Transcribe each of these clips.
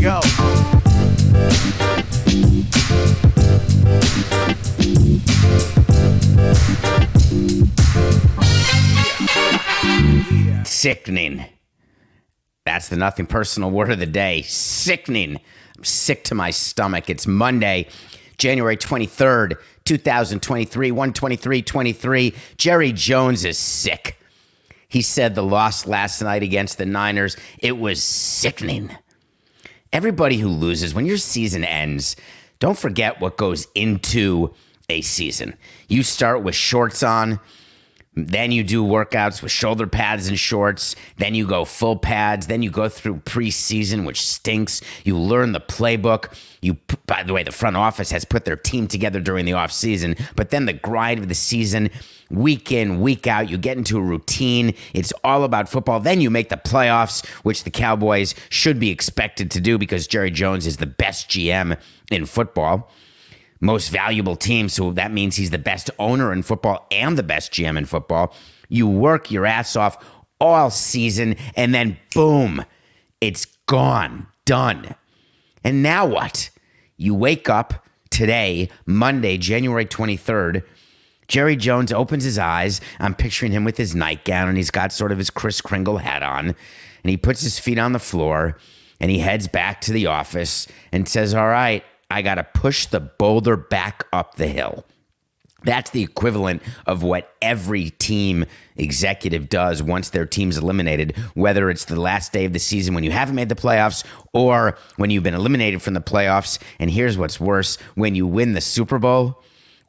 Go. Sickening. That's the nothing personal word of the day. Sickening. I'm sick to my stomach. It's Monday, January 23rd, 2023, 123.23. Jerry Jones is sick. He said the loss last night against the Niners, it was sickening. Everybody who loses, when your season ends, don't forget what goes into a season. You start with shorts on, then you do workouts with shoulder pads and shorts. Then you go full pads. Then you go through preseason, which stinks. You learn the playbook. You, by the way, the front office has put their team together during the offseason. But then the grind of the season, week in, week out, you get into a routine. It's all about football. Then you make the playoffs, which the Cowboys should be expected to do because Jerry Jones is the best GM in football most valuable team. So that means he's the best owner in football and the best GM in football. You work your ass off all season, and then boom, it's gone, done. And now what? You wake up today, Monday, January 23rd. Jerry Jones opens his eyes. I'm picturing him with his nightgown, and he's got sort of his Kris Kringle hat on. And he puts his feet on the floor and he heads back to the office and says, All right, I got to push the boulder back up the hill. That's the equivalent of what every team executive does once their team's eliminated, whether it's the last day of the season when you haven't made the playoffs or when you've been eliminated from the playoffs. And here's what's worse when you win the Super Bowl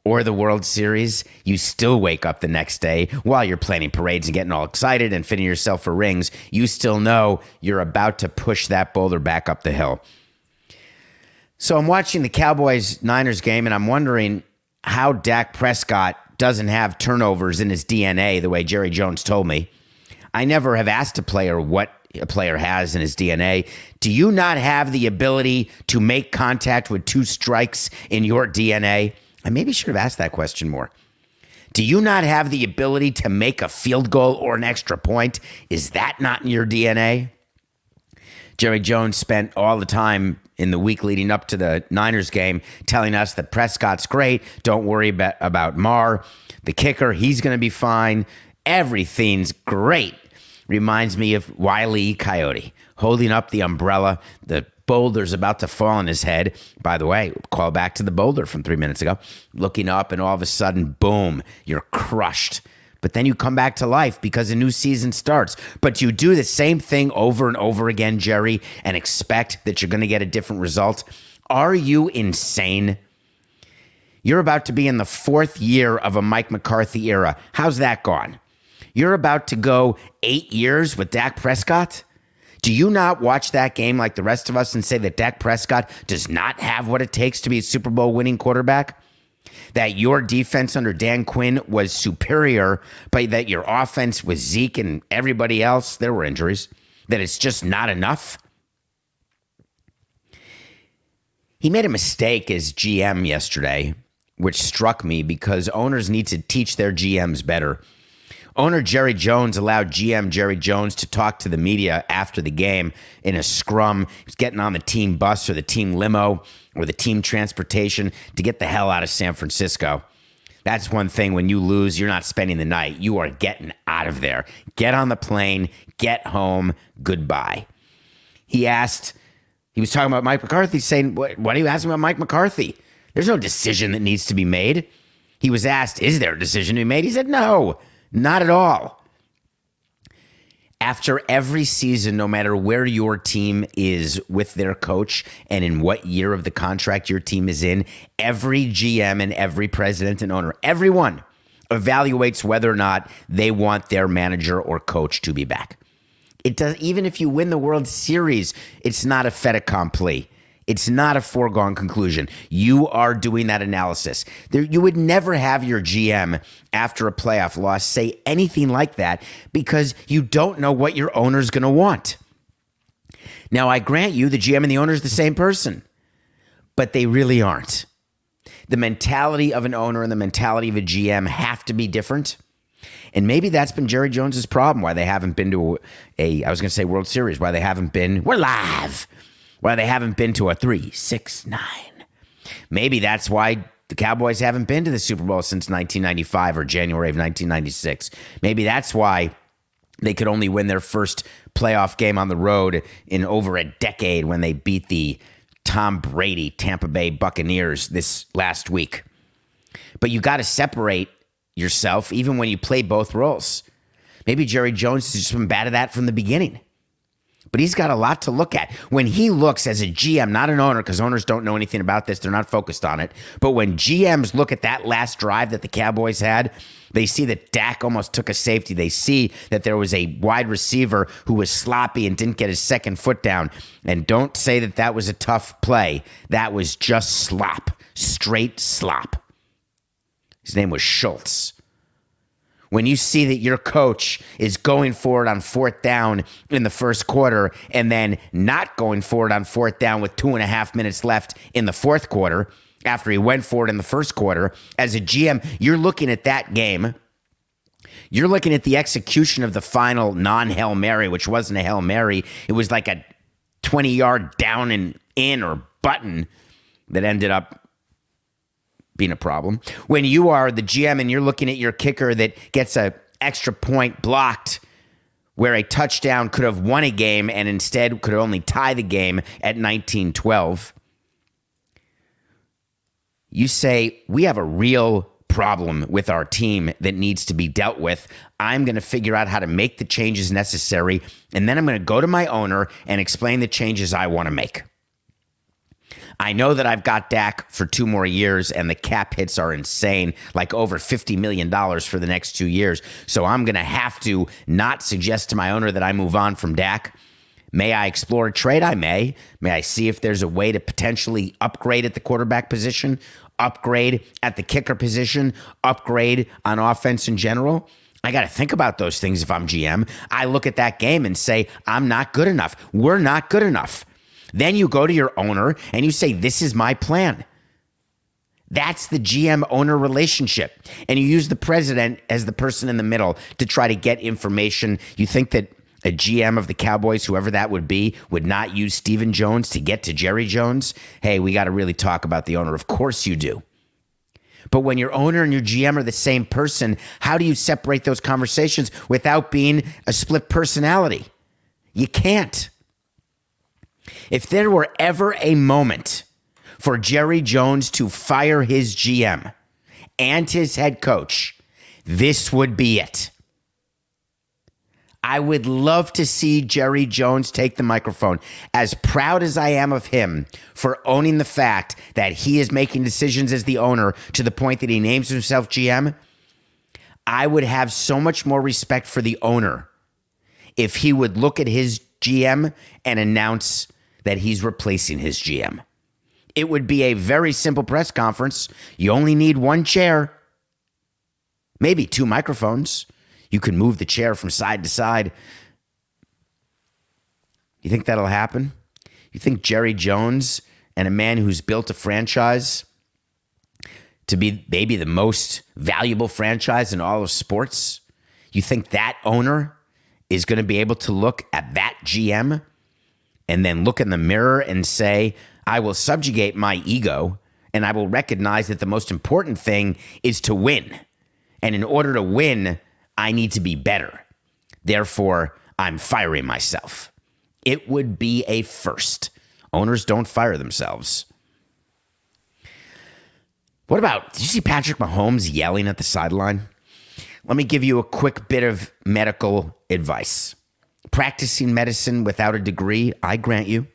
or the World Series, you still wake up the next day while you're planning parades and getting all excited and fitting yourself for rings. You still know you're about to push that boulder back up the hill. So I'm watching the Cowboys Niners game and I'm wondering how Dak Prescott doesn't have turnovers in his DNA the way Jerry Jones told me. I never have asked a player what a player has in his DNA. Do you not have the ability to make contact with two strikes in your DNA? I maybe should have asked that question more. Do you not have the ability to make a field goal or an extra point? Is that not in your DNA? Jerry Jones spent all the time in the week leading up to the Niners game telling us that Prescott's great. Don't worry about, about Maher. The kicker, he's going to be fine. Everything's great. Reminds me of Wiley Coyote holding up the umbrella. The boulder's about to fall on his head. By the way, call back to the boulder from three minutes ago. Looking up, and all of a sudden, boom, you're crushed but then you come back to life because a new season starts. But you do the same thing over and over again, Jerry, and expect that you're going to get a different result. Are you insane? You're about to be in the fourth year of a Mike McCarthy era. How's that gone? You're about to go eight years with Dak Prescott? Do you not watch that game like the rest of us and say that Dak Prescott does not have what it takes to be a Super Bowl winning quarterback? That your defense under Dan Quinn was superior, but that your offense with Zeke and everybody else, there were injuries, that it's just not enough? He made a mistake as GM yesterday, which struck me because owners need to teach their GMs better. Owner Jerry Jones allowed GM Jerry Jones to talk to the media after the game in a scrum. He was getting on the team bus or the team limo or the team transportation to get the hell out of San Francisco. That's one thing when you lose, you're not spending the night. You are getting out of there. Get on the plane, get home, goodbye. He asked, he was talking about Mike McCarthy, saying, What, what are you asking about Mike McCarthy? There's no decision that needs to be made. He was asked, Is there a decision to be made? He said, No, not at all. After every season, no matter where your team is with their coach and in what year of the contract your team is in, every GM and every president and owner, everyone evaluates whether or not they want their manager or coach to be back. It does even if you win the World Series, it's not a fait accompli. It's not a foregone conclusion. You are doing that analysis. There, you would never have your GM after a playoff loss say anything like that because you don't know what your owner's going to want. Now, I grant you the GM and the owner is the same person, but they really aren't. The mentality of an owner and the mentality of a GM have to be different. And maybe that's been Jerry Jones's problem why they haven't been to a, a I was going to say World Series, why they haven't been, we're live why they haven't been to a three, six, nine. Maybe that's why the Cowboys haven't been to the Super Bowl since 1995 or January of 1996. Maybe that's why they could only win their first playoff game on the road in over a decade when they beat the Tom Brady Tampa Bay Buccaneers this last week. But you got to separate yourself even when you play both roles. Maybe Jerry Jones has just been bad at that from the beginning but he's got a lot to look at. When he looks as a GM, not an owner, because owners don't know anything about this, they're not focused on it. But when GMs look at that last drive that the Cowboys had, they see that Dak almost took a safety. They see that there was a wide receiver who was sloppy and didn't get his second foot down. And don't say that that was a tough play. That was just slop, straight slop. His name was Schultz when you see that your coach is going for it on fourth down in the first quarter and then not going for it on fourth down with two and a half minutes left in the fourth quarter after he went for it in the first quarter, as a GM, you're looking at that game. You're looking at the execution of the final non Hail Mary, which wasn't a Hail Mary. It was like a 20 yard down and in or button that ended up being a problem. When you are the GM and you're looking at your kicker that gets a extra point blocked where a touchdown could have won a game and instead could only tie the game at 1912. You say, We have a real problem with our team that needs to be dealt with. I'm going to figure out how to make the changes necessary. And then I'm going to go to my owner and explain the changes I want to make. I know that I've got Dak for two more years, and the cap hits are insane, like over $50 million for the next two years. So I'm going to have to not suggest to my owner that I move on from Dak. May I explore a trade? I may. May I see if there's a way to potentially upgrade at the quarterback position, upgrade at the kicker position, upgrade on offense in general? I got to think about those things if I'm GM. I look at that game and say, I'm not good enough. We're not good enough. Then you go to your owner and you say, This is my plan. That's the GM owner relationship. And you use the president as the person in the middle to try to get information. You think that a GM of the Cowboys, whoever that would be, would not use Stephen Jones to get to Jerry Jones? Hey, we got to really talk about the owner. Of course you do. But when your owner and your GM are the same person, how do you separate those conversations without being a split personality? You can't. If there were ever a moment for Jerry Jones to fire his GM and his head coach, this would be it. I would love to see Jerry Jones take the microphone. As proud as I am of him for owning the fact that he is making decisions as the owner to the point that he names himself GM, I would have so much more respect for the owner if he would look at his GM and announce that he's replacing his GM. It would be a very simple press conference. You only need one chair, maybe two microphones. You can move the chair from side to side. You think that'll happen? You think Jerry Jones and a man who's built a franchise to be maybe the most valuable franchise in all of sports, you think that owner is going to be able to look at that GM and then look in the mirror and say, I will subjugate my ego And I will recognize that the most important thing is to win. And in order to win, I need to be better. Therefore, I'm firing myself. It would be a first. Owners don't fire themselves. What about, did you see Patrick Mahomes yelling at the sideline? Let me give you a quick bit of medical advice. Practicing medicine without a degree, I grant you.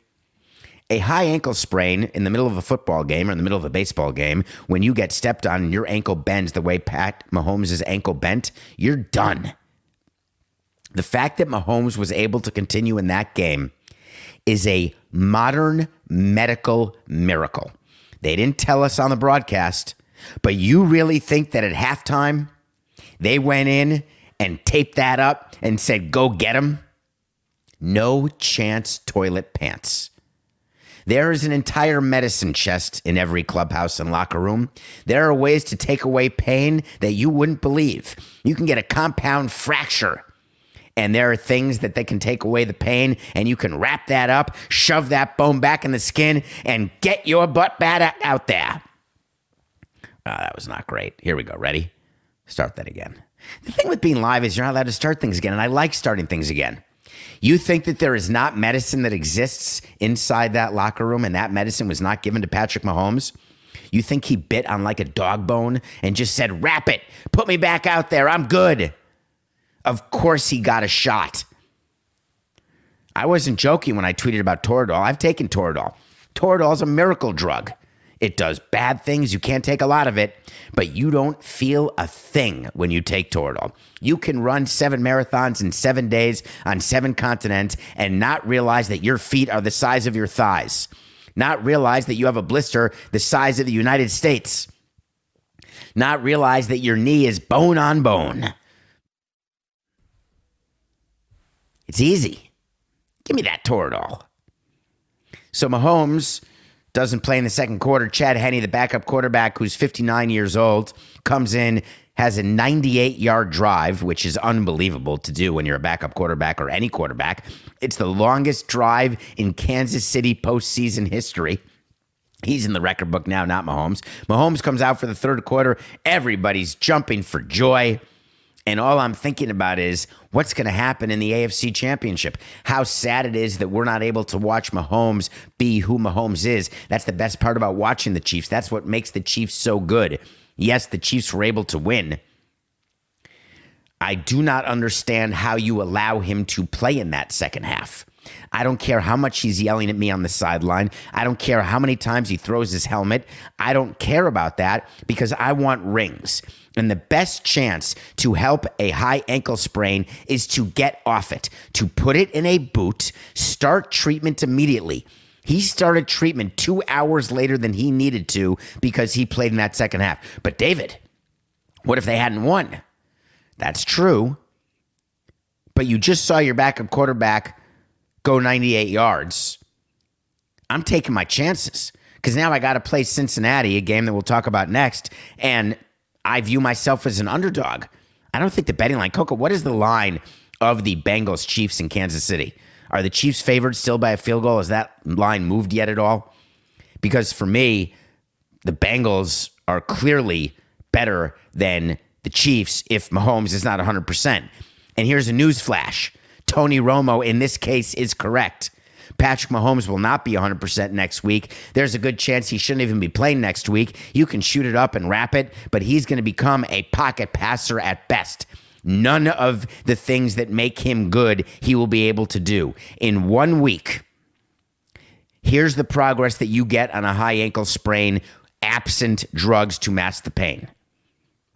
A high ankle sprain in the middle of a football game or in the middle of a baseball game, when you get stepped on and your ankle bends the way Pat Mahomes' ankle bent, you're done. The fact that Mahomes was able to continue in that game is a modern medical miracle. They didn't tell us on the broadcast, but you really think that at halftime they went in and taped that up and said, go get him? No chance, toilet pants. There is an entire medicine chest in every clubhouse and locker room. There are ways to take away pain that you wouldn't believe. You can get a compound fracture and there are things that they can take away the pain and you can wrap that up shove that bone back in the skin and get your butt back out there oh, that was not great here we go ready start that again the thing with being live is you're not allowed to start things again and i like starting things again you think that there is not medicine that exists inside that locker room and that medicine was not given to patrick mahomes you think he bit on like a dog bone and just said wrap it put me back out there i'm good of course he got a shot. I wasn't joking when I tweeted about Toradol. I've taken Toradol. Toradol is a miracle drug. It does bad things. You can't take a lot of it, but you don't feel a thing when you take Toradol. You can run seven marathons in seven days on seven continents and not realize that your feet are the size of your thighs, not realize that you have a blister the size of the United States, not realize that your knee is bone on bone. It's easy. Give me that Toradol. So Mahomes doesn't play in the second quarter. Chad Henne, the backup quarterback, who's 59 years old, comes in, has a 98 yard drive, which is unbelievable to do when you're a backup quarterback or any quarterback. It's the longest drive in Kansas City postseason history. He's in the record book now, not Mahomes. Mahomes comes out for the third quarter. Everybody's jumping for joy. And all I'm thinking about is what's going to happen in the AFC Championship. How sad it is that we're not able to watch Mahomes be who Mahomes is. That's the best part about watching the Chiefs. That's what makes the Chiefs so good. Yes, the Chiefs were able to win. I do not understand how you allow him to play in that second half. I don't care how much he's yelling at me on the sideline. I don't care how many times he throws his helmet. I don't care about that because I want rings. And the best chance to help a high ankle sprain is to get off it, to put it in a boot, start treatment immediately. He started treatment two hours later than he needed to because he played in that second half. But, David, what if they hadn't won? That's true. But you just saw your backup quarterback go 98 yards. I'm taking my chances because now I got to play Cincinnati, a game that we'll talk about next. And I view myself as an underdog. I don't think the betting line, Coco, what is the line of the Bengals Chiefs in Kansas City? Are the Chiefs favored still by a field goal? Has that line moved yet at all? Because for me, the Bengals are clearly better than the Chiefs if Mahomes is not 100%. And here's a news flash Tony Romo, in this case, is correct. Patrick Mahomes will not be 100% next week. There's a good chance he shouldn't even be playing next week. You can shoot it up and wrap it, but he's going to become a pocket passer at best. None of the things that make him good he will be able to do. In one week, here's the progress that you get on a high ankle sprain absent drugs to mask the pain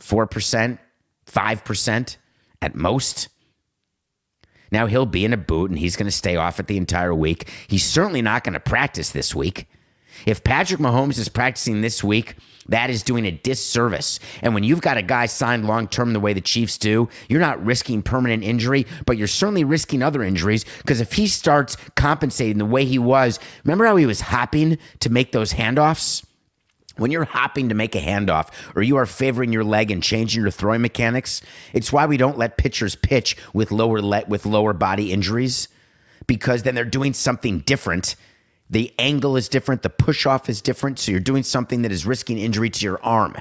4%, 5% at most. Now he'll be in a boot and he's going to stay off it the entire week. He's certainly not going to practice this week. If Patrick Mahomes is practicing this week, that is doing a disservice. And when you've got a guy signed long term the way the Chiefs do, you're not risking permanent injury, but you're certainly risking other injuries because if he starts compensating the way he was, remember how he was hopping to make those handoffs? When you're hopping to make a handoff or you are favoring your leg and changing your throwing mechanics, it's why we don't let pitchers pitch with lower le- with lower body injuries because then they're doing something different The angle is different, the push off is different, so you're doing something that is risking injury to your arm.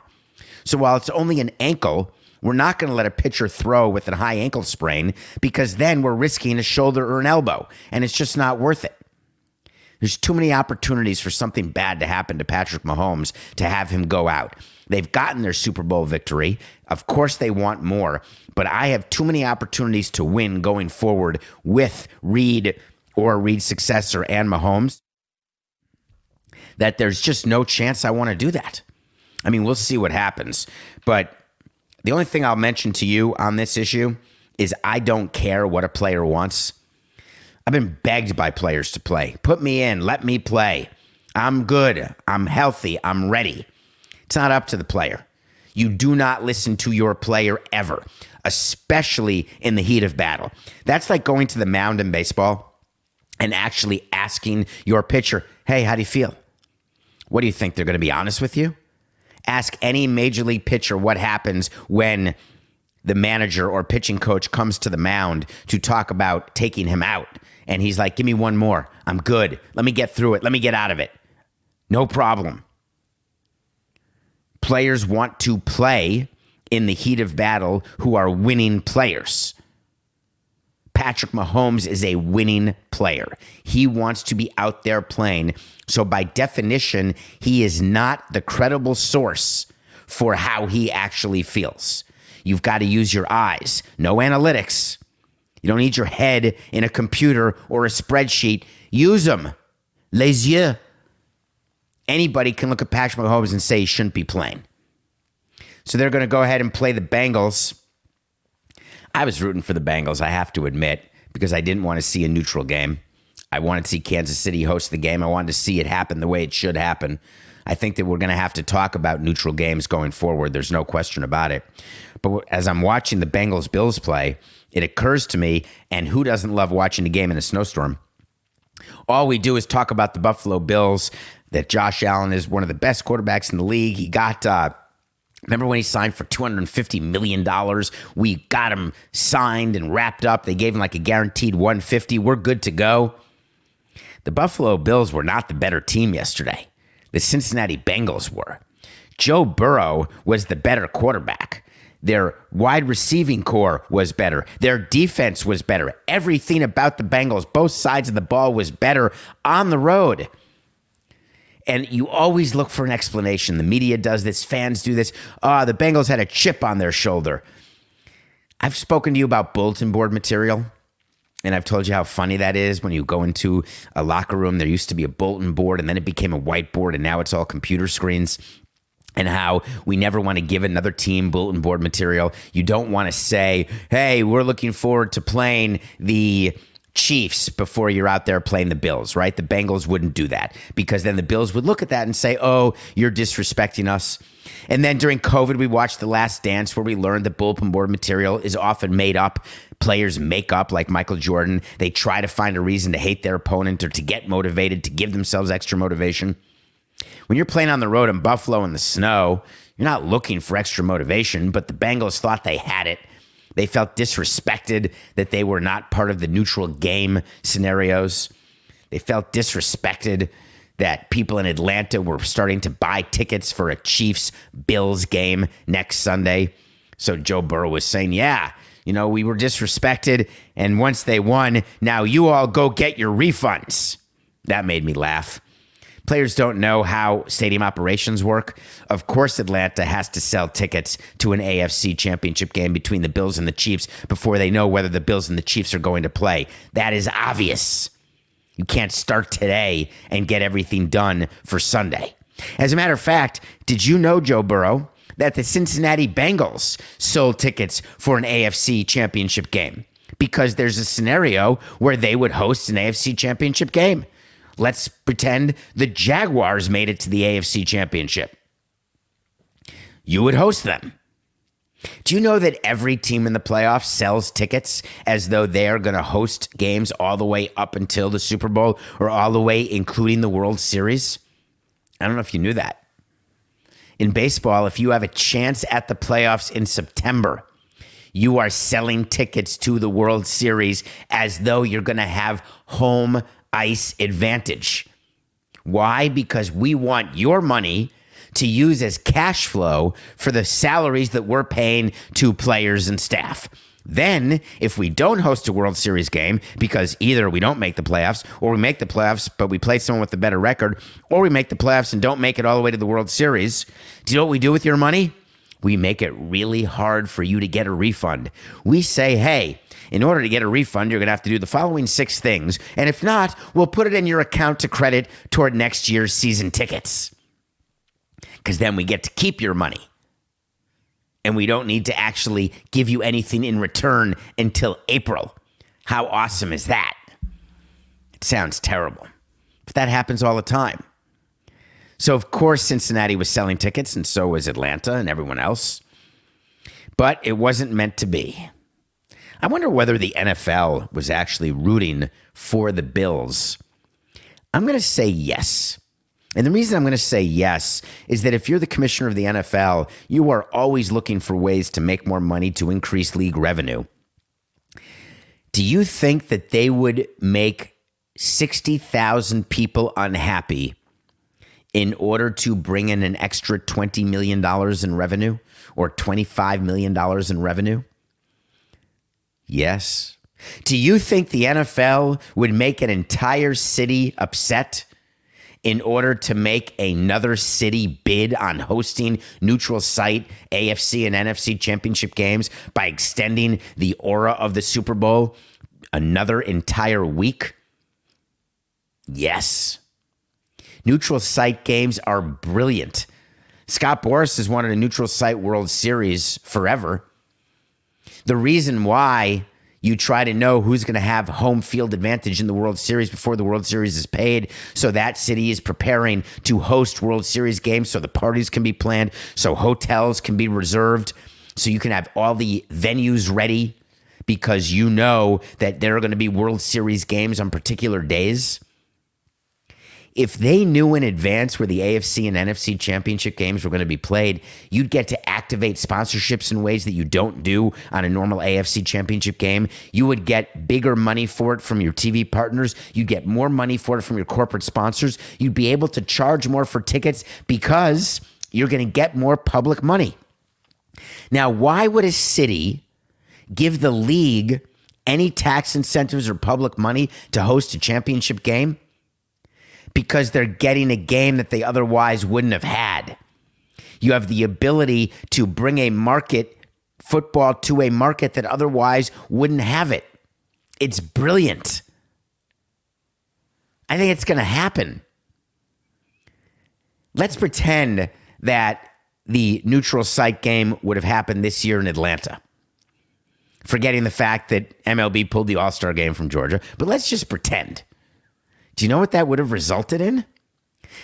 So while it's only an ankle, we're not going to let a pitcher throw with a high ankle sprain because then we're risking a shoulder or an elbow, and it's just not worth it. There's too many opportunities for something bad to happen to Patrick Mahomes to have him go out. They've gotten their Super Bowl victory. Of course, they want more, but I have too many opportunities to win going forward with Reid or Reid's successor and Mahomes that there's just no chance I want to do that. I mean, we'll see what happens. But the only thing I'll mention to you on this issue is I don't care what a player wants. I've been begged by players to play. Put me in, let me play. I'm good, I'm healthy, I'm ready. It's not up to the player. You do not listen to your player ever, especially in the heat of battle. That's like going to the mound in baseball and actually asking your pitcher, hey, how do you feel? What do you think? They're going to be honest with you? Ask any major league pitcher what happens when the manager or pitching coach comes to the mound to talk about taking him out. And he's like, give me one more. I'm good. Let me get through it. Let me get out of it. No problem. Players want to play in the heat of battle who are winning players. Patrick Mahomes is a winning player. He wants to be out there playing. So, by definition, he is not the credible source for how he actually feels. You've got to use your eyes, no analytics. You don't need your head in a computer or a spreadsheet. Use them. Les yeux. Anybody can look at Patrick Mahomes and say he shouldn't be playing. So they're going to go ahead and play the Bengals I was rooting for the Bengals, I have to admit, because I didn't want to see a neutral game. I wanted to see Kansas City host the game. I wanted to see it happen the way it should happen. I think that we're going to have to talk about neutral games going forward. There's no question about it. But as I'm watching the Bengals Bills play, it occurs to me, and who doesn't love watching a game in a snowstorm? All we do is talk about the Buffalo Bills, that Josh Allen is one of the best quarterbacks in the league. He got uh, Remember when he signed for $250 million? We got him signed and wrapped up. They gave him like a guaranteed 150. We're good to go. The Buffalo Bills were not the better team yesterday. The Cincinnati Bengals were. Joe Burrow was the better quarterback. Their wide receiving corps was better. Their defense was better. Everything about the Bengals, both sides of the ball, was better on the road. And you always look for an explanation. The media does this, fans do this. Ah, oh, the Bengals had a chip on their shoulder. I've spoken to you about bulletin board material, and I've told you how funny that is when you go into a locker room. There used to be a bulletin board, and then it became a whiteboard, and now it's all computer screens and how we never want to give another team bulletin board material. You don't want to say, hey, we're looking forward to playing the Chiefs before you're out there playing the Bills, right? The Bengals wouldn't do that because then the Bills would look at that and say, oh, you're disrespecting us. And then during COVID, we watched The Last Dance where we learned that bulletin board material is often made up. Players make up, like Michael Jordan. They try to find a reason to hate their opponent or to get motivated, to give themselves extra motivation. When you're playing on the road in Buffalo in the snow, you're not looking for extra motivation, but the Bengals thought they had it they felt disrespected that they were not part of the neutral game scenarios. They felt disrespected that people in Atlanta were starting to buy tickets for a Chiefs Bills game next Sunday. So Joe Burrow was saying, Yeah, you know, we were disrespected. And once they won, now you all go get your refunds. That made me laugh. Players don't know how stadium operations work. Of course, Atlanta has to sell tickets to an AFC championship game between the Bills and the Chiefs before they know whether the Bills and the Chiefs are going to play. That is obvious. You can't start today and get everything done for Sunday. As a matter of fact, did you know, Joe Burrow, that the Cincinnati Bengals sold tickets for an AFC championship game? Because there's a scenario where they would host an AFC championship game. Let's pretend the Jaguars made it to the AFC Championship. You would host them. Do you know that every team in the playoffs sells tickets as though they are going to host games all the way up until the Super Bowl or all the way including the World Series? I don't know if you knew that. In baseball, if you have a chance at the playoffs in September, you are selling tickets to the World Series as though you're going to have home ice advantage. Why? Because we want your money to use as cash flow for the salaries that we're paying to players and staff. Then, if we don't host a World Series game because either we don't make the playoffs or we make the playoffs but we play someone with a better record or we make the playoffs and don't make it all the way to the World Series, do you know what we do with your money? We make it really hard for you to get a refund. We say, hey, in order to get a refund, you're going to have to do the following six things. And if not, we'll put it in your account to credit toward next year's season tickets. Because then we get to keep your money and we don't need to actually give you anything in return until April. How awesome is that? It sounds terrible, but that happens all the time. So, of course, Cincinnati was selling tickets, and so was Atlanta and everyone else. But it wasn't meant to be. I wonder whether the NFL was actually rooting for the Bills. I'm going to say yes. And the reason I'm going to say yes is that if you're the commissioner of the NFL, you are always looking for ways to make more money to increase league revenue. Do you think that they would make 60,000 people unhappy in order to bring in an extra $20 million in revenue or $25 million in revenue? Yes. Do you think the NFL would make an entire city upset in order to make another city bid on hosting neutral site AFC and NFC championship games by extending the aura of the Super Bowl another entire week? Yes. Neutral site games are brilliant. Scott Boras has wanted a neutral site World Series forever. The reason why you try to know who's going to have home field advantage in the World Series before the World Series is paid. So that city is preparing to host World Series games so the parties can be planned, so hotels can be reserved, so you can have all the venues ready because you know that there are going to be World Series games on particular days if they knew in advance where the AFC and NFC championship games were going to be played, you'd get to activate sponsorships in ways that you don't do on a normal AFC championship game. You would get bigger money for it from your TV partners. You'd get more money for it from your corporate sponsors. You'd be able to charge more for tickets because you're going to get more public money. Now, why would a city give the league any tax incentives or public money to host a championship game? Because they're getting a game that they otherwise wouldn't have had. You have the ability to bring a market football to a market that otherwise wouldn't have it. It's brilliant. I think it's going to happen. Let's pretend that the neutral site game would have happened this year in Atlanta. Forgetting the fact that MLB pulled the All Star game from Georgia, but let's just pretend. Do you know what that would have resulted in?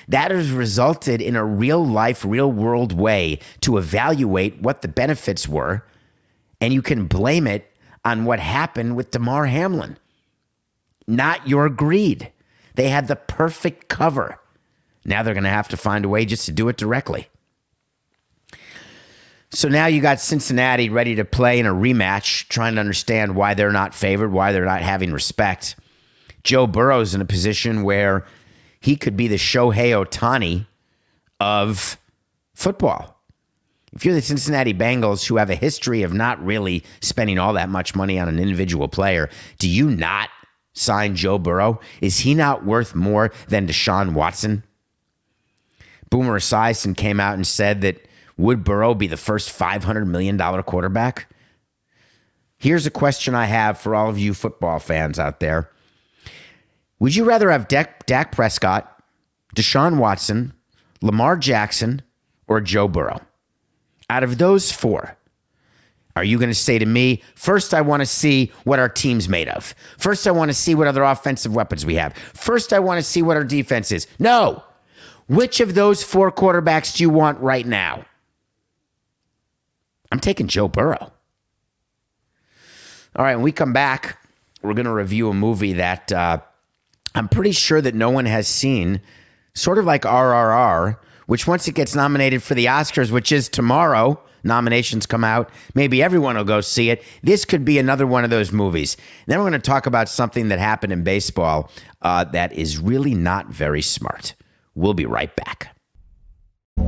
That has resulted in a real life, real world way to evaluate what the benefits were, and you can blame it on what happened with Damar Hamlin. Not your greed. They had the perfect cover. Now they're going to have to find a way just to do it directly. So now you got Cincinnati ready to play in a rematch, trying to understand why they're not favored, why they're not having respect. Joe Burrow's in a position where he could be the Shohei Ohtani of football. If you're the Cincinnati Bengals, who have a history of not really spending all that much money on an individual player, do you not sign Joe Burrow? Is he not worth more than Deshaun Watson? Boomer Esiason came out and said that would Burrow be the first $500 million quarterback? Here's a question I have for all of you football fans out there. Would you rather have Dak, Dak Prescott, Deshaun Watson, Lamar Jackson, or Joe Burrow? Out of those four, are you going to say to me, first, I want to see what our team's made of? First, I want to see what other offensive weapons we have. First, I want to see what our defense is. No. Which of those four quarterbacks do you want right now? I'm taking Joe Burrow. All right, when we come back, we're going to review a movie that uh, I'm pretty sure that no one has seen, sort of like RRR, which once it gets nominated for the Oscars, which is tomorrow, nominations come out, maybe everyone will go see it. This could be another one of those movies. Then we're going to talk about something that happened in baseball uh, that is really not very smart. We'll be right back.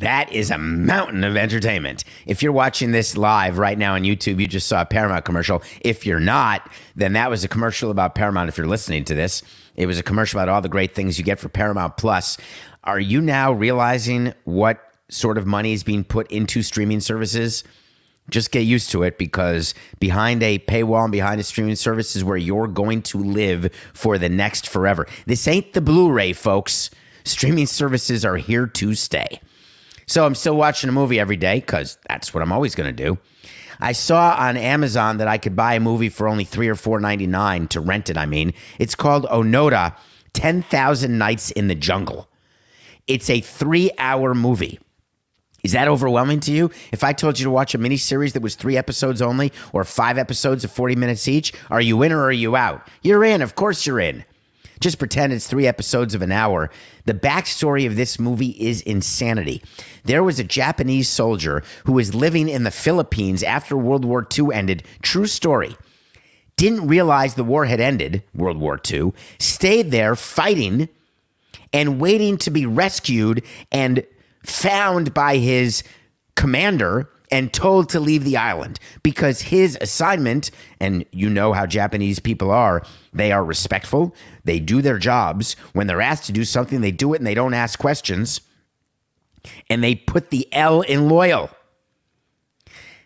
That is a mountain of entertainment. If you're watching this live right now on YouTube, you just saw a Paramount commercial. If you're not, then that was a commercial about Paramount. If you're listening to this, it was a commercial about all the great things you get for Paramount Plus. Are you now realizing what sort of money is being put into streaming services? Just get used to it because behind a paywall and behind a streaming service is where you're going to live for the next forever. This ain't the Blu ray, folks. Streaming services are here to stay. So I'm still watching a movie every day because that's what I'm always going to do. I saw on Amazon that I could buy a movie for only three or four ninety nine to rent it. I mean, it's called Onoda: Ten Thousand Nights in the Jungle. It's a three hour movie. Is that overwhelming to you? If I told you to watch a miniseries that was three episodes only or five episodes of 40 minutes each, are you in or are you out? You're in. Of course you're in. Just pretend it's three episodes of an hour. The backstory of this movie is insanity. There was a Japanese soldier who was living in the Philippines after World War II ended. True story. Didn't realize the war had ended, World War II, stayed there fighting and waiting to be rescued and found by his commander and told to leave the island because his assignment, and you know how Japanese people are, they are respectful, they do their jobs. When they're asked to do something, they do it and they don't ask questions. And they put the L in loyal.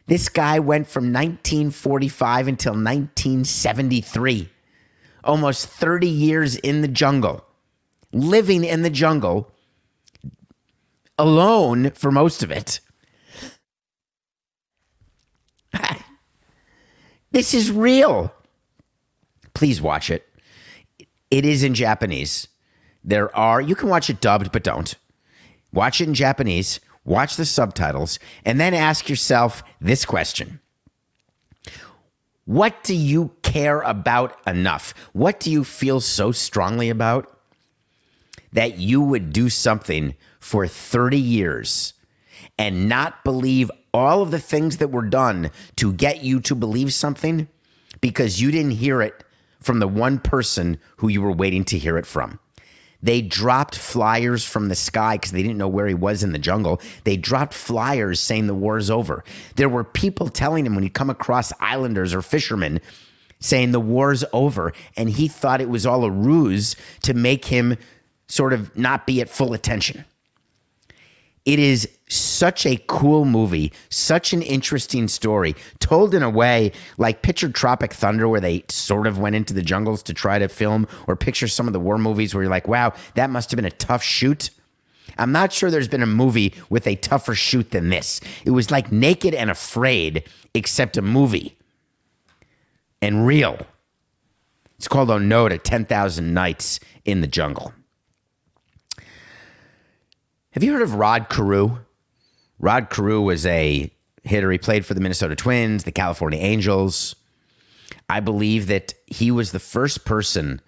This guy went from 1945 until 1973, almost 30 years in the jungle, living in the jungle alone for most of it. This is real. Please watch it. It is in Japanese. There are, you can watch it dubbed, but don't. Watch it in Japanese, watch the subtitles, and then ask yourself this question What do you care about enough? What do you feel so strongly about that you would do something for 30 years and not believe all of the things that were done to get you to believe something because you didn't hear it from the one person who you were waiting to hear it from. They dropped flyers from the sky because they didn't know where he was in the jungle. They dropped flyers saying the war's over. There were people telling him when you come across islanders or fishermen saying the war's over. And he thought it was all a ruse to make him sort of not be at full attention. It is such a cool movie, such an interesting story, told in a way like picture Tropic Thunder, where they sort of went into the jungles to try to film, or picture some of the war movies where you're like, wow, that must have been a tough shoot. I'm not sure there's been a movie with a tougher shoot than this. It was like Naked and Afraid, except a movie and real. It's called Onoda 10,000 Nights in the Jungle. Have you heard of Rod Carew? Rod Carew was a hitter. He played for the Minnesota Twins, the California Angels. I believe that he was the first person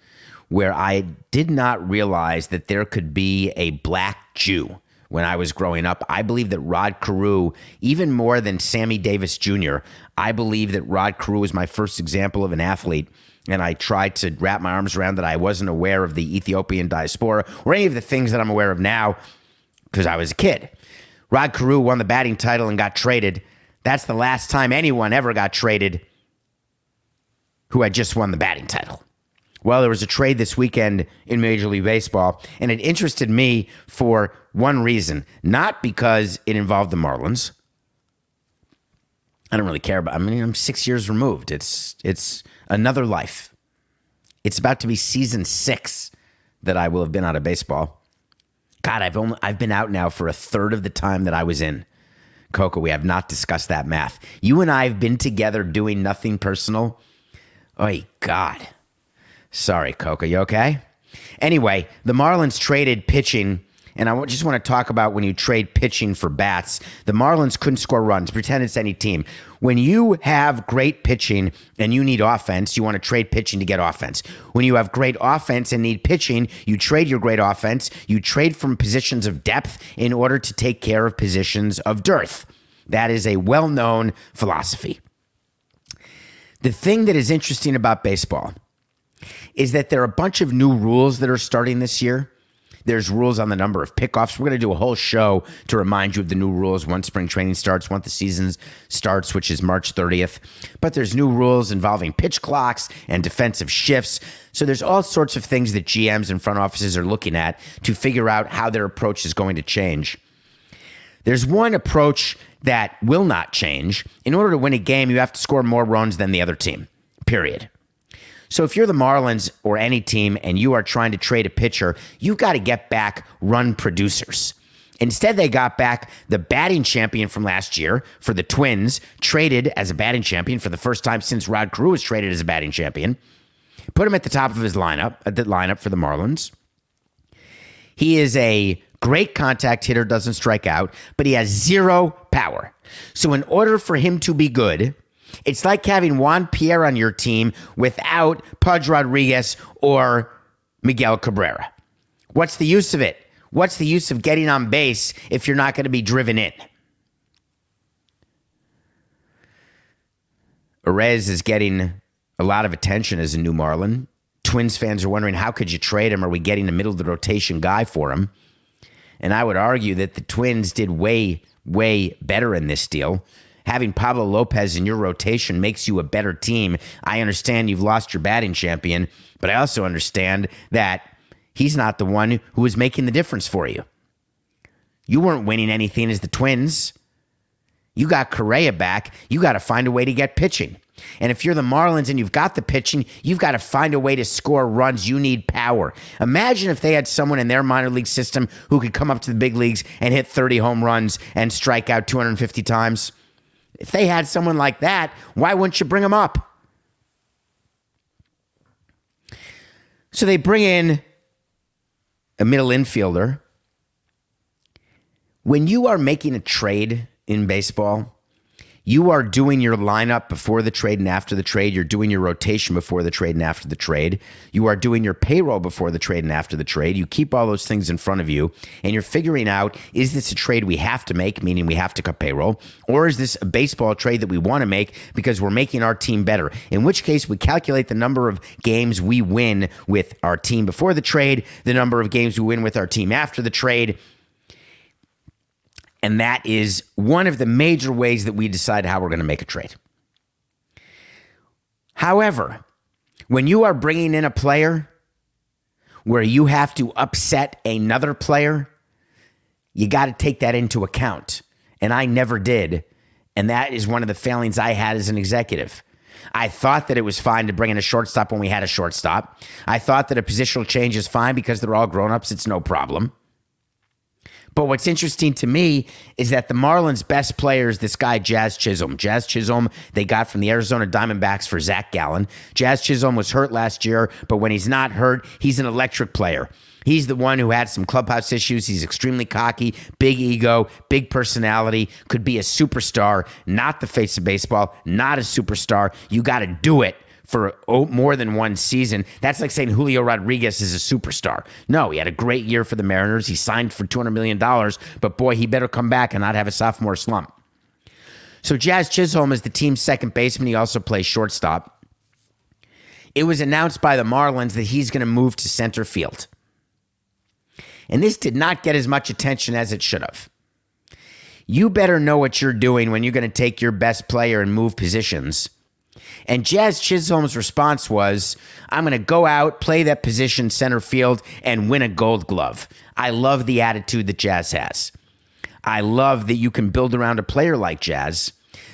where I did not realize that there could be a black Jew when I was growing up. I believe that Rod Carew, even more than Sammy Davis Jr., I believe that Rod Carew was my first example of an athlete. And I tried to wrap my arms around that I wasn't aware of the Ethiopian diaspora or any of the things that I'm aware of now because I was a kid. Rod Carew won the batting title and got traded. That's the last time anyone ever got traded who had just won the batting title. Well, there was a trade this weekend in Major League Baseball, and it interested me for one reason. Not because it involved the Marlins. I don't really care about I mean, I'm six years removed. It's it's another life. It's about to be season six that I will have been out of baseball. God, I've only I've been out now for a third of the time that I was in. Coco, we have not discussed that math. You and I have been together doing nothing personal. Oh God. Sorry, Coco. You okay? Anyway, the Marlins traded pitching. And I just want to talk about when you trade pitching for bats. The Marlins couldn't score runs. Pretend it's any team. When you have great pitching and you need offense, you want to trade pitching to get offense. When you have great offense and need pitching, you trade your great offense. You trade from positions of depth in order to take care of positions of dearth. That is a well known philosophy. The thing that is interesting about baseball is that there are a bunch of new rules that are starting this year. There's rules on the number of pickoffs. We're going to do a whole show to remind you of the new rules once spring training starts, once the season starts, which is March 30th. But there's new rules involving pitch clocks and defensive shifts. So there's all sorts of things that GMs and front offices are looking at to figure out how their approach is going to change. There's one approach that will not change. In order to win a game, you have to score more runs than the other team, period. So if you're the Marlins or any team and you are trying to trade a pitcher, you've got to get back run producers. Instead, they got back the batting champion from last year for the Twins, traded as a batting champion for the first time since Rod Carew was traded as a batting champion. Put him at the top of his lineup, at the lineup for the Marlins. He is a great contact hitter, doesn't strike out, but he has zero power. So in order for him to be good, it's like having Juan Pierre on your team without Pudge Rodriguez or Miguel Cabrera. What's the use of it? What's the use of getting on base if you're not going to be driven in? Arraez is getting a lot of attention as a new Marlin. Twins fans are wondering how could you trade him? Are we getting a middle of the rotation guy for him? And I would argue that the Twins did way, way better in this deal having Pablo Lopez in your rotation makes you a better team. I understand you've lost your batting champion, but I also understand that he's not the one who is making the difference for you. You weren't winning anything as the Twins. You got Correa back. You got to find a way to get pitching. And if you're the Marlins and you've got the pitching, you've got to find a way to score runs. You need power. Imagine if they had someone in their minor league system who could come up to the big leagues and hit 30 home runs and strike out 250 times. If they had someone like that, why wouldn't you bring them up? So they bring in a middle infielder. When you are making a trade in baseball, you are doing your lineup before the trade and after the trade. You're doing your rotation before the trade and after the trade. You are doing your payroll before the trade and after the trade. You keep all those things in front of you and you're figuring out is this a trade we have to make, meaning we have to cut payroll, or is this a baseball trade that we want to make because we're making our team better? In which case, we calculate the number of games we win with our team before the trade, the number of games we win with our team after the trade and that is one of the major ways that we decide how we're going to make a trade. However, when you are bringing in a player where you have to upset another player, you got to take that into account. And I never did. And that is one of the failings I had as an executive. I thought that it was fine to bring in a shortstop when we had a shortstop. I thought that a positional change is fine because they're all grown ups. It's no problem. But what's interesting to me is that the Marlins' best player is this guy, Jazz Chisholm. Jazz Chisholm, they got from the Arizona Diamondbacks for Zach Gallen. Jazz Chisholm was hurt last year, but when he's not hurt, he's an electric player. He's the one who had some clubhouse issues. He's extremely cocky, big ego, big personality, could be a superstar, not the face of baseball, not a superstar. You got to do it for more than one season. That's like saying Julio Rodriguez is a superstar. No, he had a great year for the Mariners. He signed for $200 million, but boy, he better come back and not have a sophomore slump. So Jazz Chisholm is the team's second baseman. He also plays shortstop. It was announced by the Marlins that he's going to move to center field. And this did not get as much attention as it should have. You better know what you're doing when you're going to take your best player and move positions and Jazz Chisholm's response was, I'm going to go out, play that position center field, and win a gold glove. I love the attitude that Jazz has. I love that you can build around a player like Jazz.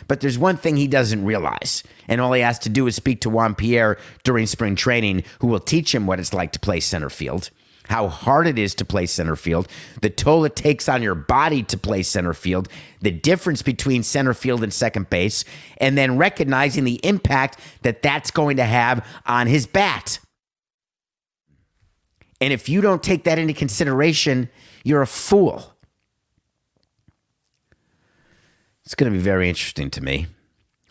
But there's one thing he doesn't realize, and all he has to do is speak to Juan Pierre during spring training, who will teach him what it's like to play center field how hard it is to play center field, the toll it takes on your body to play center field, the difference between center field and second base, and then recognizing the impact that that's going to have on his bat. And if you don't take that into consideration, you're a fool. It's going to be very interesting to me.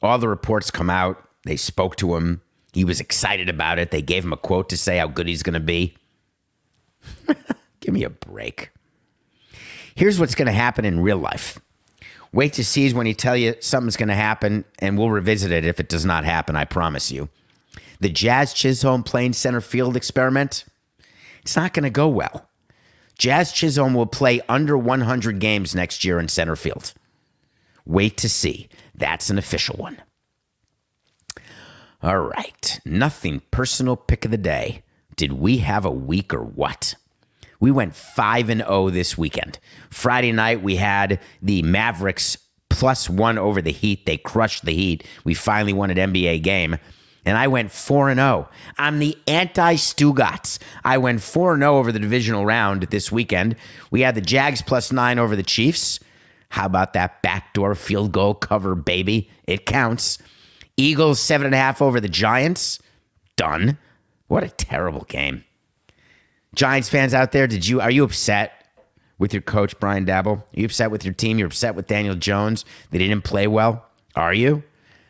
All the reports come out. They spoke to him. He was excited about it. They gave him a quote to say how good he's going to be. Give me a break. Here's what's going to happen in real life. Wait to see is when he tell you something's going to happen, and we'll revisit it if it does not happen. I promise you. The Jazz Chisholm playing center field experiment, it's not going to go well. Jazz Chisholm will play under 100 games next year in center field. Wait to see. That's an official one. All right. Nothing personal pick of the day. Did we have a week or what? We went 5 and 0 this weekend. Friday night we had the Mavericks plus 1 over the Heat. They crushed the Heat. We finally won an NBA game. And I went 4 and 0. I'm the anti Stugotz. I went 4 and 0 over the divisional round this weekend. We had the Jags plus 9 over the Chiefs. How about that backdoor field goal cover, baby? It counts. Eagles seven and a half over the Giants. Done. What a terrible game. Giants fans out there, did you are you upset with your coach Brian Daboll? Are you upset with your team? You're upset with Daniel Jones? They didn't play well. Are you?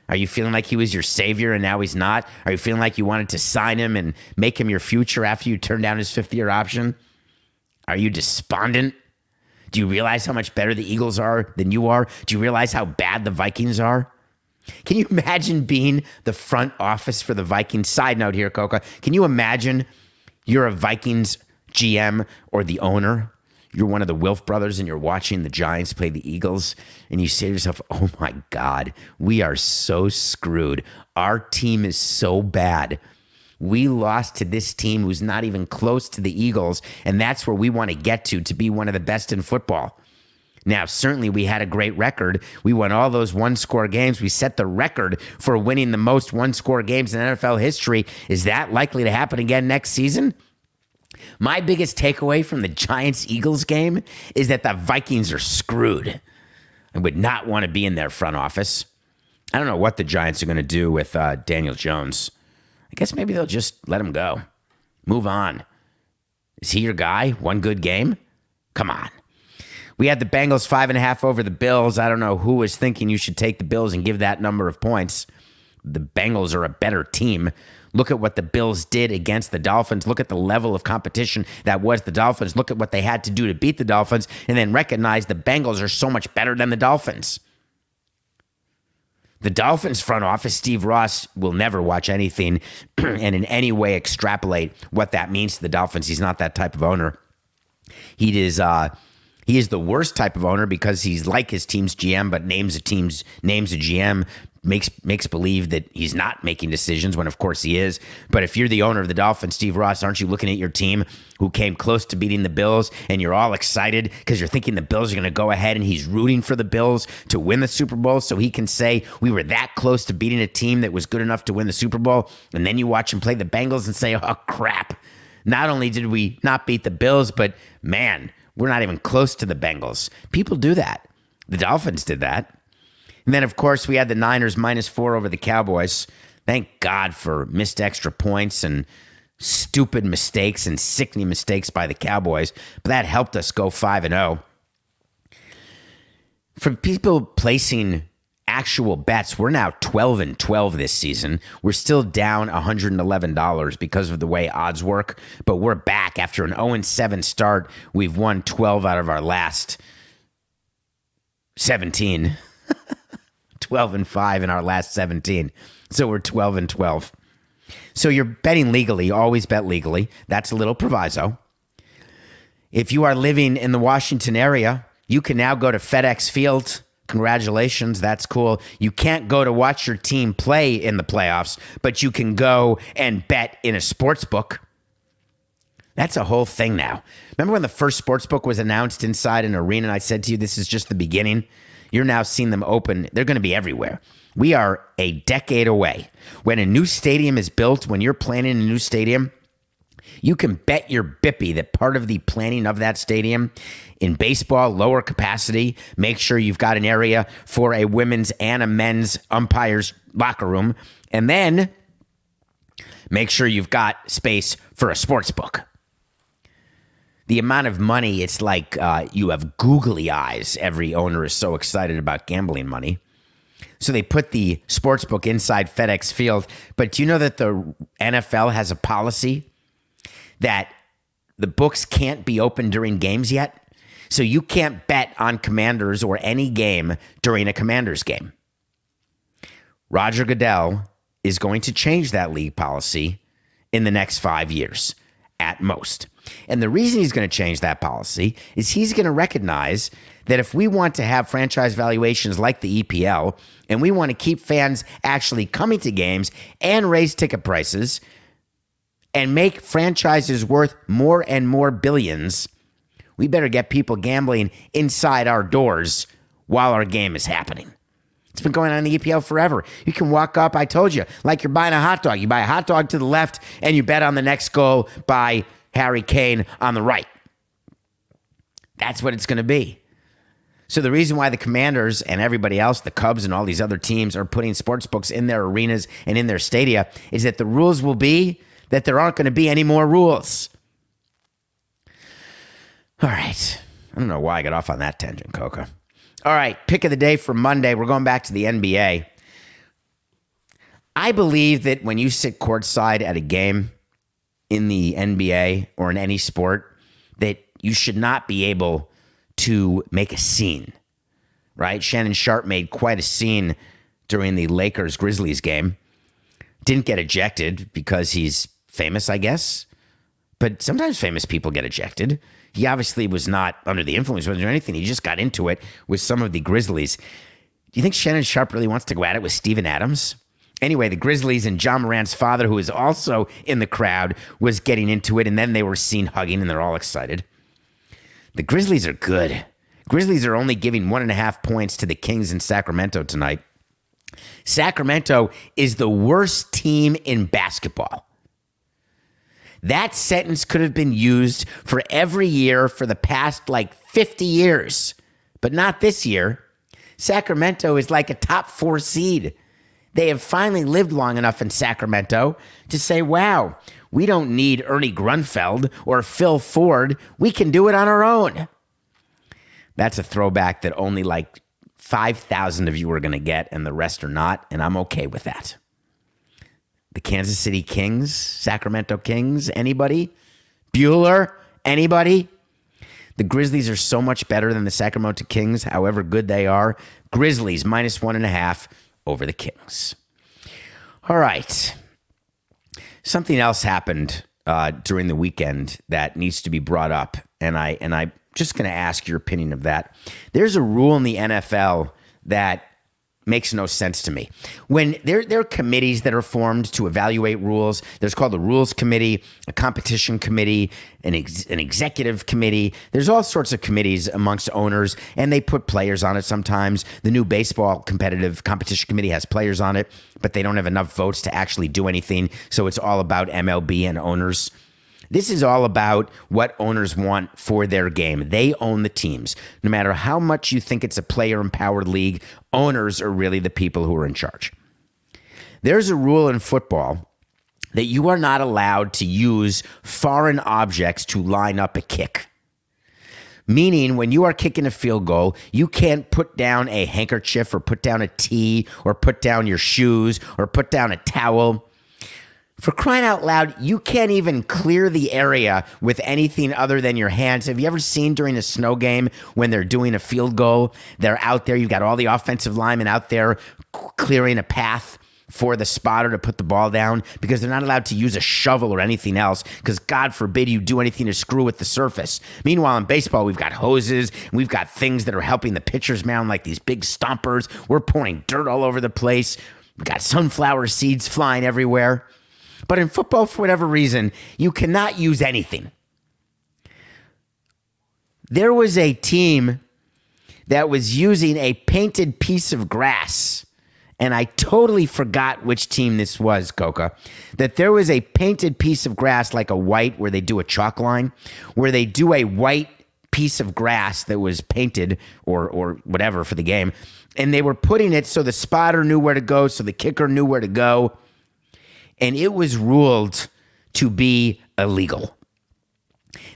Are you feeling like he was your savior and now he's not? Are you feeling like you wanted to sign him and make him your future after you turned down his fifth year option? Are you despondent? Do you realize how much better the Eagles are than you are? Do you realize how bad the Vikings are? Can you imagine being the front office for the Vikings? Side note here, Coca. Can you imagine you're a Vikings GM or the owner? You're one of the Wilf brothers and you're watching the Giants play the Eagles and you say to yourself, oh my God, we are so screwed. Our team is so bad. We lost to this team who's not even close to the Eagles, and that's where we want to get to to be one of the best in football. Now, certainly we had a great record. We won all those one score games. We set the record for winning the most one score games in NFL history. Is that likely to happen again next season? My biggest takeaway from the Giants Eagles game is that the Vikings are screwed I would not want to be in their front office. I don't know what the Giants are going to do with uh, Daniel Jones. I guess maybe they'll just let him go. Move on. Is he your guy? One good game? Come on. We had the Bengals five and a half over the Bills. I don't know who was thinking you should take the Bills and give that number of points. The Bengals are a better team. Look at what the Bills did against the Dolphins. Look at the level of competition that was the Dolphins. Look at what they had to do to beat the Dolphins, and then recognize the Bengals are so much better than the Dolphins. The Dolphins front office, Steve Ross, will never watch anything and in any way extrapolate what that means to the Dolphins. He's not that type of owner. He is uh, he is the worst type of owner because he's like his team's GM, but names a team's names a GM makes makes believe that he's not making decisions when of course he is. But if you're the owner of the Dolphins, Steve Ross, aren't you looking at your team who came close to beating the Bills and you're all excited because you're thinking the Bills are going to go ahead and he's rooting for the Bills to win the Super Bowl so he can say we were that close to beating a team that was good enough to win the Super Bowl and then you watch him play the Bengals and say, "Oh crap. Not only did we not beat the Bills, but man, we're not even close to the Bengals. People do that. The Dolphins did that. And then, of course, we had the Niners minus four over the Cowboys. Thank God for missed extra points and stupid mistakes and sickening mistakes by the Cowboys. But that helped us go 5 and 0. For people placing actual bets, we're now 12 and 12 this season. We're still down $111 because of the way odds work, but we're back after an 0 and 7 start. We've won 12 out of our last 17. 12 and 5 in our last 17. So we're 12 and 12. So you're betting legally, always bet legally. That's a little proviso. If you are living in the Washington area, you can now go to FedEx Field. Congratulations, that's cool. You can't go to watch your team play in the playoffs, but you can go and bet in a sports book. That's a whole thing now. Remember when the first sports book was announced inside an arena and I said to you this is just the beginning? You're now seeing them open. They're going to be everywhere. We are a decade away. When a new stadium is built, when you're planning a new stadium, you can bet your bippy that part of the planning of that stadium in baseball, lower capacity, make sure you've got an area for a women's and a men's umpires locker room, and then make sure you've got space for a sports book. the amount of money, it's like uh, you have googly eyes. Every owner is so excited about gambling money. So they put the sports book inside FedEx Field. But do you know that the NFL has a policy that the books can't be open during games yet? So you can't bet on commanders or any game during a commanders game. Roger Goodell is going to change that league policy in the next five years at most. And the reason he's going to change that policy is he's going to recognize that if we want to have franchise valuations like the EPL and we want to keep fans actually coming to games and raise ticket prices and make franchises worth more and more billions, we better get people gambling inside our doors while our game is happening. It's been going on in the EPL forever. You can walk up, I told you, like you're buying a hot dog. You buy a hot dog to the left and you bet on the next goal by Harry Kane on the right. That's what it's going to be. So the reason why the Commanders and everybody else, the Cubs and all these other teams are putting sports books in their arenas and in their stadia is that the rules will be that there aren't going to be any more rules. All right. I don't know why I got off on that tangent, Coca. All right, pick of the day for Monday. We're going back to the NBA. I believe that when you sit courtside at a game in the NBA or in any sport, that you should not be able to make a scene, right? Shannon Sharpe made quite a scene during the Lakers Grizzlies game. Didn't get ejected because he's famous, I guess. But sometimes famous people get ejected. He obviously was not under the influence or anything. He just got into it with some of the Grizzlies. Do you think Shannon Sharpe really wants to go at it with Steven Adams? Anyway, the Grizzlies and Ja Morant's father, who is also in the crowd, was getting into it, and then they were seen hugging, and they're all excited. The Grizzlies are good. Grizzlies are only giving one and a half points to the Kings in Sacramento tonight. Sacramento is the worst team in basketball. That sentence could have been used for every year for the past like 50 years, but not this year. Sacramento is like a top four seed. They have finally lived long enough in Sacramento to say, wow, we don't need Ernie Grunfeld or Phil Ford. We can do it on our own. That's a throwback that only like 5,000 of you are going to get, and the rest are not, and I'm okay with that the Kansas City Kings, Sacramento Kings, anybody? Bueller, anybody? The Grizzlies are so much better than the Sacramento Kings, however good they are. Grizzlies minus one and a half over the Kings. All right. Something else happened uh, during the weekend that needs to be brought up, and I and I just going to ask your opinion of that. There's a rule in the NFL that makes no sense to me. When there, there are committees that are formed to evaluate rules, there's called the Rules Committee, a competition committee, an, ex, an executive committee. There's all sorts of committees amongst owners, and they put players on it sometimes. The new baseball competitive competition committee has players on it, but they don't have enough votes to actually do anything. So it's all about MLB and owners. This is all about what owners want for their game. They own the teams. No matter how much you think it's a player empowered league, owners are really the people who are in charge. There's a rule in football that you are not allowed to use foreign objects to line up a kick. Meaning, when you are kicking a field goal, you can't put down a handkerchief or put down a tee or put down your shoes or put down a towel. For crying out loud, you can't even clear the area with anything other than your hands. Have you ever seen during a snow game when they're doing a field goal? They're out there, you've got all the offensive linemen out there clearing a path for the spotter to put the ball down because they're not allowed to use a shovel or anything else because God forbid you do anything to screw with the surface. Meanwhile, in baseball, we've got hoses, we've got things that are helping the pitchers mound like these big stompers. We're pouring dirt all over the place. We've got sunflower seeds flying everywhere. But in football, for whatever reason, you cannot use anything. There was a team that was using a painted piece of grass. And I totally forgot which team this was, Coca. That there was a painted piece of grass, like a white, where they do a chalk line, where they do a white piece of grass that was painted or or whatever for the game. And they were putting it so the spotter knew where to go, so the kicker knew where to go and it was ruled to be illegal.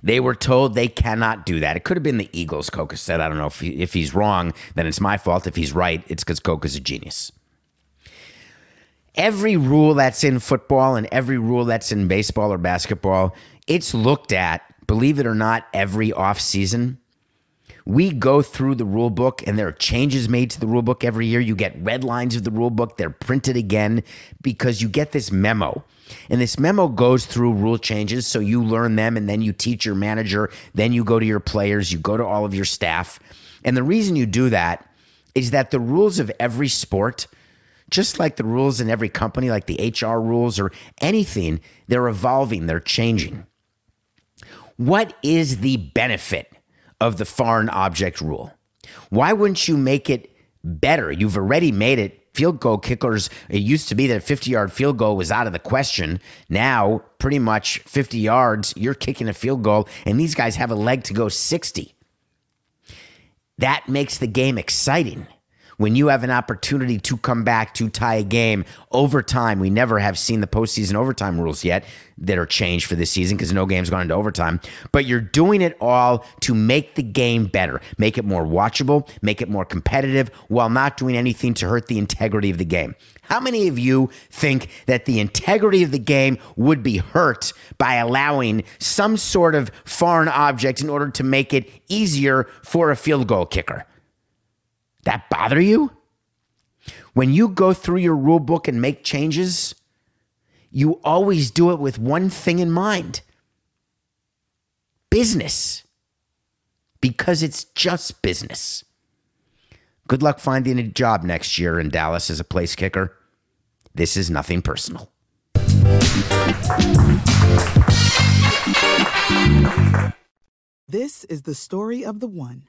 They were told they cannot do that. It could have been the Eagles, Coca said. I don't know if, he, if he's wrong, then it's my fault. If he's right, it's because Coca's a genius. Every rule that's in football and every rule that's in baseball or basketball, it's looked at, believe it or not, every offseason. We go through the rule book and there are changes made to the rule book every year. You get red lines of the rule book, they're printed again because you get this memo and this memo goes through rule changes. So you learn them and then you teach your manager. Then you go to your players, you go to all of your staff. And the reason you do that is that the rules of every sport, just like the rules in every company, like the HR rules or anything, they're evolving, they're changing. What is the benefit of the foreign object rule? Why wouldn't you make it better? You've already made it field goal kickers, it used to be that a 50 yard field goal was out of the question. Now, pretty much 50 yards, you're kicking a field goal, and these guys have a leg to go 60. That makes the game exciting when you have an opportunity to come back to tie a game overtime. We never have seen the postseason overtime rules yet that are changed for this season because no game's gone into overtime. But you're doing it all to make the game better, make it more watchable, make it more competitive, while not doing anything to hurt the integrity of the game. How many of you think that the integrity of the game would be hurt by allowing some sort of foreign object in order to make it easier for a field goal kicker? That bother you? When you go through your rule book and make changes, you always do it with one thing in mind business. Because it's just business. Good luck finding a job next year in Dallas as a place kicker. This is nothing personal. This is the story of the one.